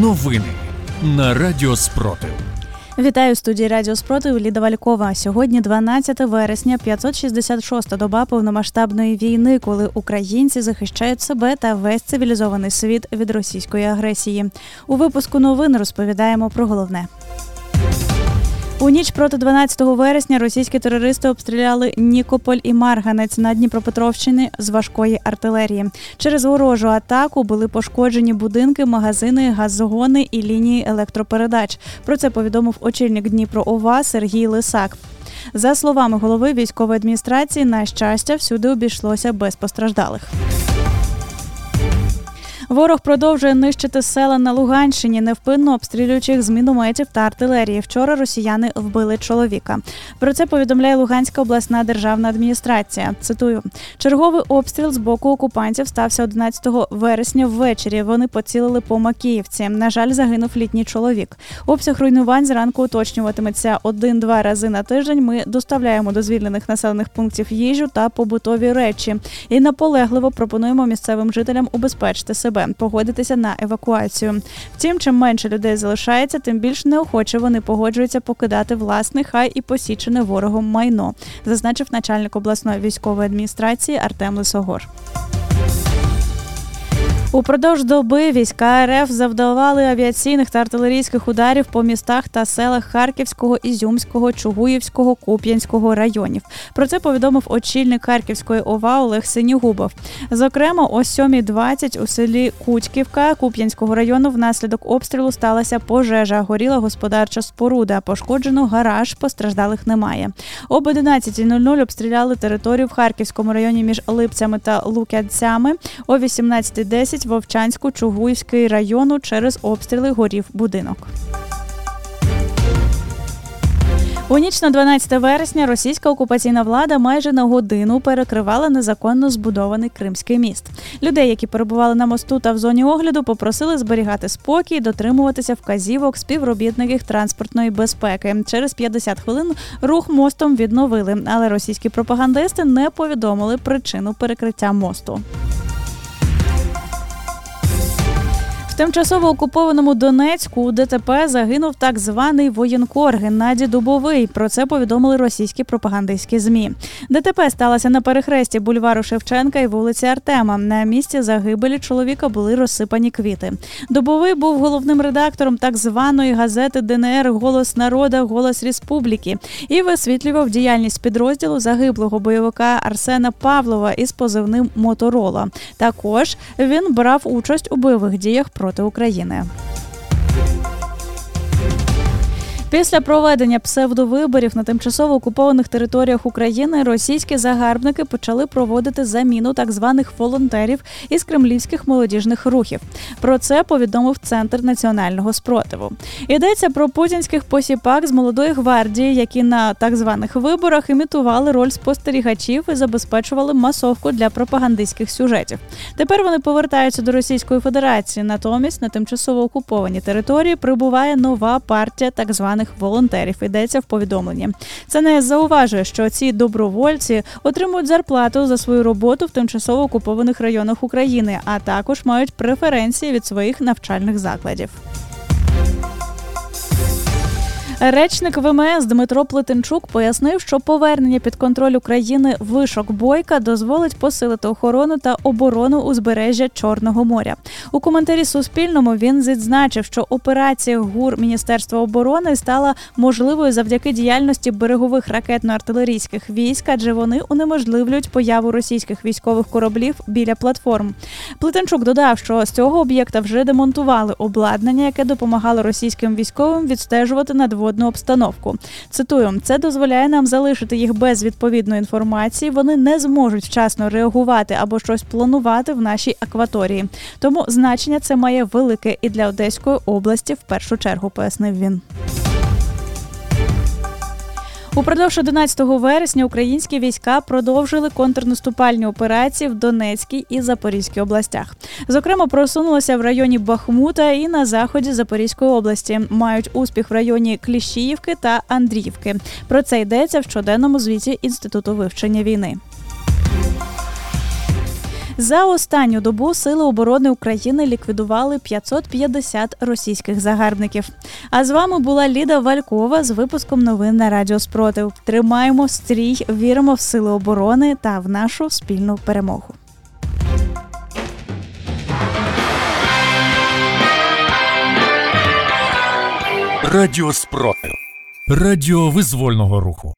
Новини на Радіо Спротив. Вітаю студії Радіо Спротив Ліда Валькова. Сьогодні 12 вересня, 566-та доба повномасштабної війни, коли українці захищають себе та весь цивілізований світ від російської агресії. У випуску новин розповідаємо про головне. У ніч проти 12 вересня російські терористи обстріляли Нікополь і Марганець на Дніпропетровщині з важкої артилерії. Через ворожу атаку були пошкоджені будинки, магазини, газогони і лінії електропередач. Про це повідомив очільник Дніпро ОВА Сергій Лисак. За словами голови військової адміністрації, на щастя, всюди обійшлося без постраждалих. Ворог продовжує нищити села на Луганщині, невпинно обстрілюючи їх з мінометів та артилерії. Вчора росіяни вбили чоловіка. Про це повідомляє Луганська обласна державна адміністрація. Цитую: черговий обстріл з боку окупантів стався 11 вересня ввечері. Вони поцілили по Макіївці. На жаль, загинув літній чоловік. Обсяг руйнувань зранку уточнюватиметься один-два рази на тиждень. Ми доставляємо до звільнених населених пунктів їжу та побутові речі і наполегливо пропонуємо місцевим жителям убезпечити себе погодитися на евакуацію. Втім, чим менше людей залишається, тим більш неохоче вони погоджуються покидати власне, хай і посічене ворогом майно, зазначив начальник обласної військової адміністрації Артем Лисогор. Упродовж доби війська РФ завдавали авіаційних та артилерійських ударів по містах та селах Харківського, Ізюмського, Чугуївського, Куп'янського районів. Про це повідомив очільник Харківської ОВА Олег Синігубов. Зокрема, о 7.20 у селі Кутьківка Куп'янського району внаслідок обстрілу сталася пожежа. Горіла господарча споруда. Пошкоджено гараж, постраждалих немає. Об 11.00 обстріляли територію в Харківському районі між Липцями та Лук'янцями. О 18.10 Вовчанську Чугуївський району через обстріли горів будинок. У ніч на 12 вересня російська окупаційна влада майже на годину перекривала незаконно збудований Кримський міст. Людей, які перебували на мосту та в зоні огляду, попросили зберігати спокій, дотримуватися вказівок співробітників транспортної безпеки. Через 50 хвилин рух мостом відновили, але російські пропагандисти не повідомили причину перекриття мосту. Тимчасово окупованому Донецьку у ДТП загинув так званий воєнкор Геннадій Дубовий. Про це повідомили російські пропагандистські змі. ДТП сталося на перехресті бульвару Шевченка і вулиці Артема. На місці загибелі чоловіка були розсипані квіти. Дубовий був головним редактором так званої газети ДНР Голос народа, Голос Республіки і висвітлював діяльність підрозділу загиблого бойовика Арсена Павлова із позивним Моторола. Також він брав участь у бойових діях проти України. Після проведення псевдовиборів на тимчасово окупованих територіях України російські загарбники почали проводити заміну так званих волонтерів із кремлівських молодіжних рухів. Про це повідомив Центр національного спротиву. Йдеться про путінських посіпак з молодої гвардії, які на так званих виборах імітували роль спостерігачів і забезпечували масовку для пропагандистських сюжетів. Тепер вони повертаються до Російської Федерації. Натомість на тимчасово окуповані території прибуває нова партія так званих званих волонтерів. Йдеться в повідомленні. Це не зауважує, що ці добровольці отримують зарплату за свою роботу в тимчасово окупованих районах України, а також мають преференції від своїх навчальних закладів. Речник ВМС Дмитро Плетенчук пояснив, що повернення під контроль України вишок бойка дозволить посилити охорону та оборону узбережжя Чорного моря. У коментарі Суспільному він відзначив, що операція ГУР Міністерства оборони стала можливою завдяки діяльності берегових ракетно-артилерійських військ, адже вони унеможливлюють появу російських військових кораблів біля платформ. Плетенчук додав, що з цього об'єкта вже демонтували обладнання, яке допомагало російським військовим відстежувати надводні природну обстановку. Цитую, це дозволяє нам залишити їх без відповідної інформації. Вони не зможуть вчасно реагувати або щось планувати в нашій акваторії. Тому значення це має велике і для Одеської області в першу чергу, пояснив він. Упродовж 11 вересня українські війська продовжили контрнаступальні операції в Донецькій і Запорізькій областях. Зокрема, просунулися в районі Бахмута і на заході Запорізької області. Мають успіх в районі Кліщіївки та Андріївки. Про це йдеться в щоденному звіті інституту вивчення війни. За останню добу Сили оборони України ліквідували 550 російських загарбників. А з вами була Ліда Валькова з випуском новин на Радіо Спротив. Тримаємо стрій, віримо в сили оборони та в нашу спільну перемогу. Радіо Спротив. Радіо визвольного руху.